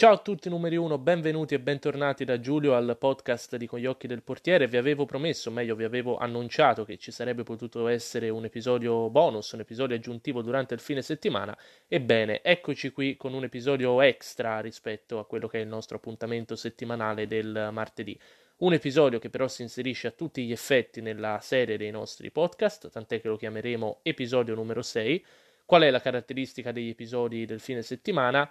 Ciao a tutti numeri 1, benvenuti e bentornati da Giulio al podcast di Con gli occhi del portiere. Vi avevo promesso, meglio vi avevo annunciato che ci sarebbe potuto essere un episodio bonus, un episodio aggiuntivo durante il fine settimana. Ebbene, eccoci qui con un episodio extra rispetto a quello che è il nostro appuntamento settimanale del martedì. Un episodio che però si inserisce a tutti gli effetti nella serie dei nostri podcast, tant'è che lo chiameremo episodio numero 6. Qual è la caratteristica degli episodi del fine settimana?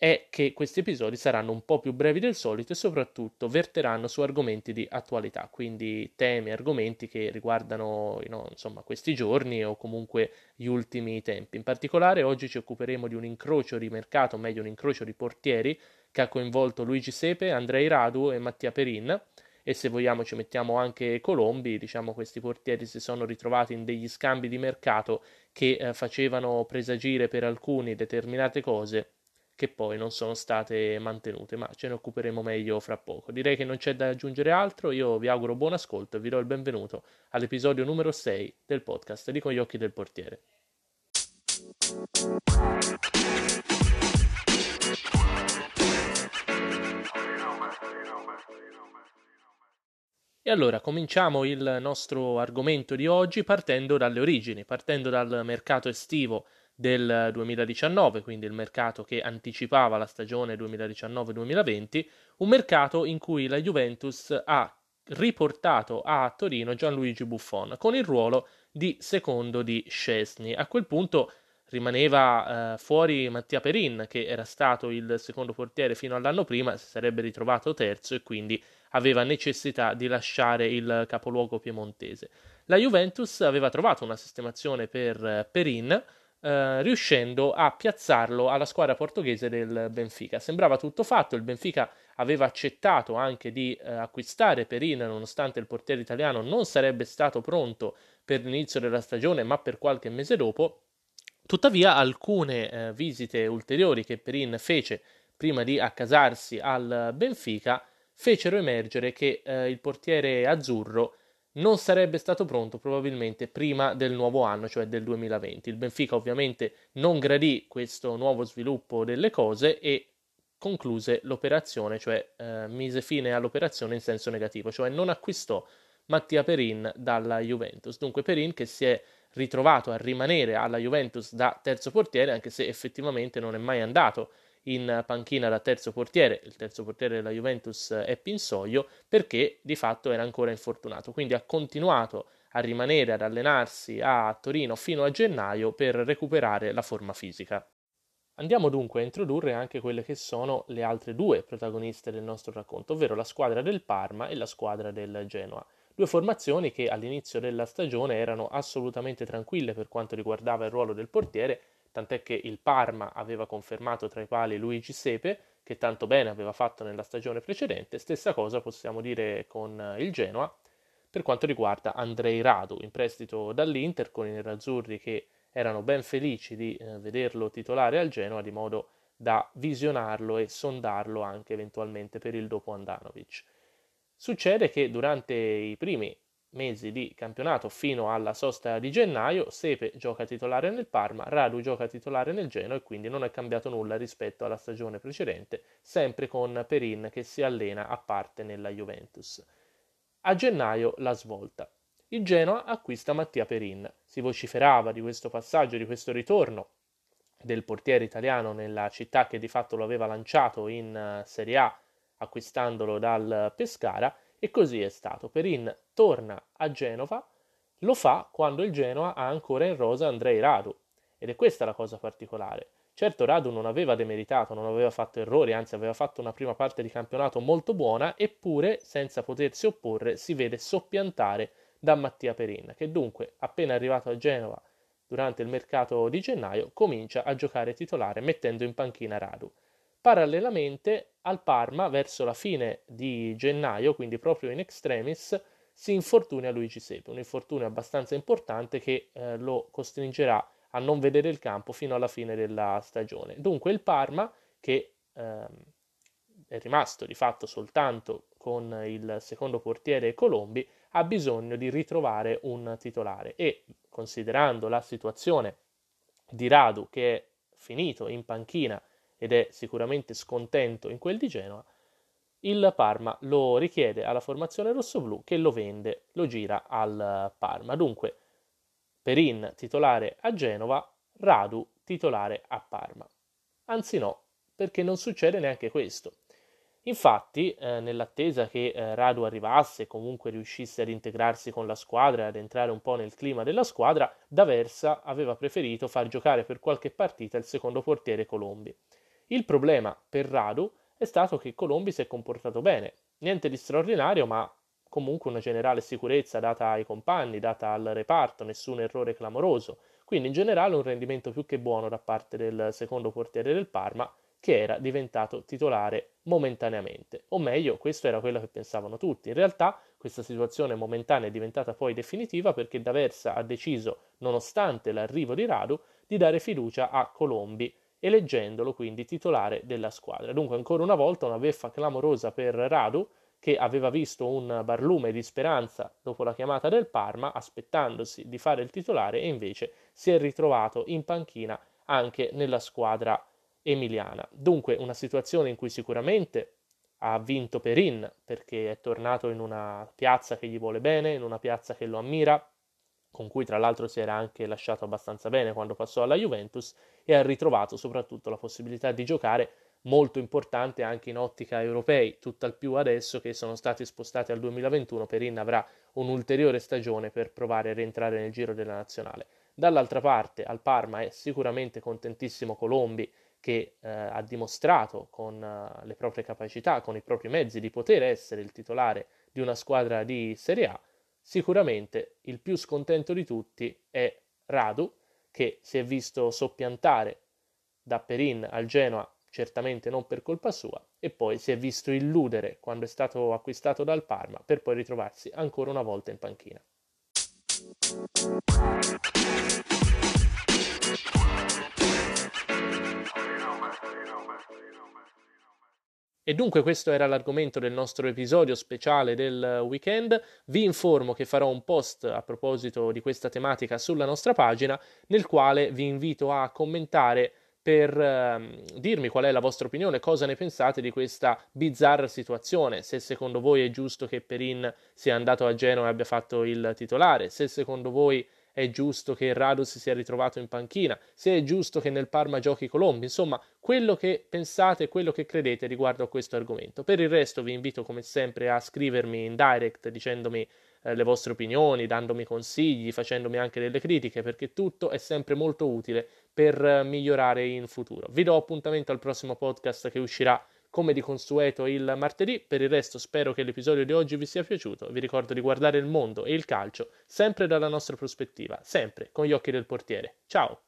È che questi episodi saranno un po' più brevi del solito e soprattutto verteranno su argomenti di attualità, quindi temi, argomenti che riguardano no, insomma, questi giorni o comunque gli ultimi tempi. In particolare oggi ci occuperemo di un incrocio di mercato, meglio un incrocio di portieri che ha coinvolto Luigi Sepe, Andrei Radu e Mattia Perin e se vogliamo ci mettiamo anche Colombi, diciamo questi portieri si sono ritrovati in degli scambi di mercato che eh, facevano presagire per alcuni determinate cose che poi non sono state mantenute, ma ce ne occuperemo meglio fra poco. Direi che non c'è da aggiungere altro, io vi auguro buon ascolto e vi do il benvenuto all'episodio numero 6 del podcast di Con gli occhi del portiere. E allora cominciamo il nostro argomento di oggi partendo dalle origini, partendo dal mercato estivo del 2019, quindi il mercato che anticipava la stagione 2019-2020, un mercato in cui la Juventus ha riportato a Torino Gianluigi Buffon con il ruolo di secondo di Scesni. A quel punto rimaneva eh, fuori Mattia Perin, che era stato il secondo portiere fino all'anno prima, si sarebbe ritrovato terzo e quindi aveva necessità di lasciare il capoluogo piemontese. La Juventus aveva trovato una sistemazione per eh, Perin, eh, riuscendo a piazzarlo alla squadra portoghese del Benfica. Sembrava tutto fatto, il Benfica aveva accettato anche di eh, acquistare Perin nonostante il portiere italiano non sarebbe stato pronto per l'inizio della stagione ma per qualche mese dopo. Tuttavia alcune eh, visite ulteriori che Perin fece prima di accasarsi al Benfica fecero emergere che eh, il portiere azzurro non sarebbe stato pronto probabilmente prima del nuovo anno, cioè del 2020. Il Benfica ovviamente non gradì questo nuovo sviluppo delle cose e concluse l'operazione, cioè eh, mise fine all'operazione in senso negativo, cioè non acquistò Mattia Perin dalla Juventus. Dunque Perin che si è ritrovato a rimanere alla Juventus da terzo portiere, anche se effettivamente non è mai andato in panchina da terzo portiere, il terzo portiere della Juventus è Pinsoglio, perché di fatto era ancora infortunato, quindi ha continuato a rimanere ad allenarsi a Torino fino a gennaio per recuperare la forma fisica. Andiamo dunque a introdurre anche quelle che sono le altre due protagoniste del nostro racconto, ovvero la squadra del Parma e la squadra del Genoa. Due formazioni che all'inizio della stagione erano assolutamente tranquille per quanto riguardava il ruolo del portiere, tant'è che il Parma aveva confermato tra i quali Luigi Sepe, che tanto bene aveva fatto nella stagione precedente, stessa cosa possiamo dire con il Genoa per quanto riguarda Andrei Radu, in prestito dall'Inter con i nerazzurri che erano ben felici di eh, vederlo titolare al Genoa di modo da visionarlo e sondarlo anche eventualmente per il dopo Andanovic. Succede che durante i primi mesi di campionato fino alla sosta di gennaio, Sepe gioca titolare nel Parma, Radu gioca titolare nel Genoa e quindi non è cambiato nulla rispetto alla stagione precedente, sempre con Perin che si allena a parte nella Juventus. A gennaio la svolta. Il Genoa acquista Mattia Perin. Si vociferava di questo passaggio, di questo ritorno del portiere italiano nella città che di fatto lo aveva lanciato in eh, Serie A acquistandolo dal Pescara e così è stato. Perin torna a Genova, lo fa quando il Genoa ha ancora in rosa Andrei Radu. Ed è questa la cosa particolare. Certo Radu non aveva demeritato, non aveva fatto errori, anzi aveva fatto una prima parte di campionato molto buona, eppure senza potersi opporre si vede soppiantare da Mattia Perin, che dunque, appena arrivato a Genova durante il mercato di gennaio, comincia a giocare titolare mettendo in panchina Radu. Parallelamente al Parma, verso la fine di gennaio, quindi proprio in extremis, si infortuna Luigi Sepe, un infortunio abbastanza importante che eh, lo costringerà a non vedere il campo fino alla fine della stagione. Dunque il Parma, che ehm, è rimasto di fatto soltanto con il secondo portiere Colombi, ha bisogno di ritrovare un titolare e considerando la situazione di Radu che è finito in panchina ed è sicuramente scontento in quel di Genoa, il Parma lo richiede alla formazione rossoblù che lo vende, lo gira al Parma. Dunque, Perin titolare a Genova, Radu titolare a Parma. Anzi no, perché non succede neanche questo. Infatti, eh, nell'attesa che eh, Radu arrivasse e comunque riuscisse ad integrarsi con la squadra e ad entrare un po' nel clima della squadra, D'Aversa aveva preferito far giocare per qualche partita il secondo portiere Colombi. Il problema per Radu è stato che Colombi si è comportato bene. Niente di straordinario, ma comunque una generale sicurezza data ai compagni, data al reparto, nessun errore clamoroso. Quindi in generale un rendimento più che buono da parte del secondo portiere del Parma, che era diventato titolare momentaneamente. O meglio, questo era quello che pensavano tutti. In realtà questa situazione momentanea è diventata poi definitiva perché D'Aversa ha deciso, nonostante l'arrivo di Radu, di dare fiducia a Colombi eleggendolo quindi titolare della squadra. Dunque ancora una volta una beffa clamorosa per Radu che aveva visto un barlume di speranza dopo la chiamata del Parma, aspettandosi di fare il titolare e invece si è ritrovato in panchina anche nella squadra emiliana. Dunque una situazione in cui sicuramente ha vinto Perin perché è tornato in una piazza che gli vuole bene, in una piazza che lo ammira, con cui tra l'altro si era anche lasciato abbastanza bene quando passò alla Juventus e ha ritrovato soprattutto la possibilità di giocare molto importante anche in ottica europei, tutt'al più adesso che sono stati spostati al 2021, Perin avrà un'ulteriore stagione per provare a rientrare nel giro della nazionale. Dall'altra parte al Parma è sicuramente contentissimo Colombi che eh, ha dimostrato con uh, le proprie capacità, con i propri mezzi di poter essere il titolare di una squadra di Serie A Sicuramente il più scontento di tutti è Radu, che si è visto soppiantare da Perin al Genoa, certamente non per colpa sua, e poi si è visto illudere quando è stato acquistato dal Parma per poi ritrovarsi ancora una volta in panchina. E dunque questo era l'argomento del nostro episodio speciale del weekend. Vi informo che farò un post a proposito di questa tematica sulla nostra pagina, nel quale vi invito a commentare per eh, dirmi qual è la vostra opinione, cosa ne pensate di questa bizzarra situazione, se secondo voi è giusto che Perin sia andato a Genoa e abbia fatto il titolare, se secondo voi è giusto che Radu si sia ritrovato in panchina, se è giusto che nel Parma giochi Colombi, insomma, quello che pensate, quello che credete riguardo a questo argomento. Per il resto vi invito come sempre a scrivermi in direct dicendomi eh, le vostre opinioni, dandomi consigli, facendomi anche delle critiche, perché tutto è sempre molto utile per eh, migliorare in futuro. Vi do appuntamento al prossimo podcast che uscirà come di consueto il martedì. Per il resto spero che l'episodio di oggi vi sia piaciuto. Vi ricordo di guardare il mondo e il calcio sempre dalla nostra prospettiva, sempre con gli occhi del portiere. Ciao!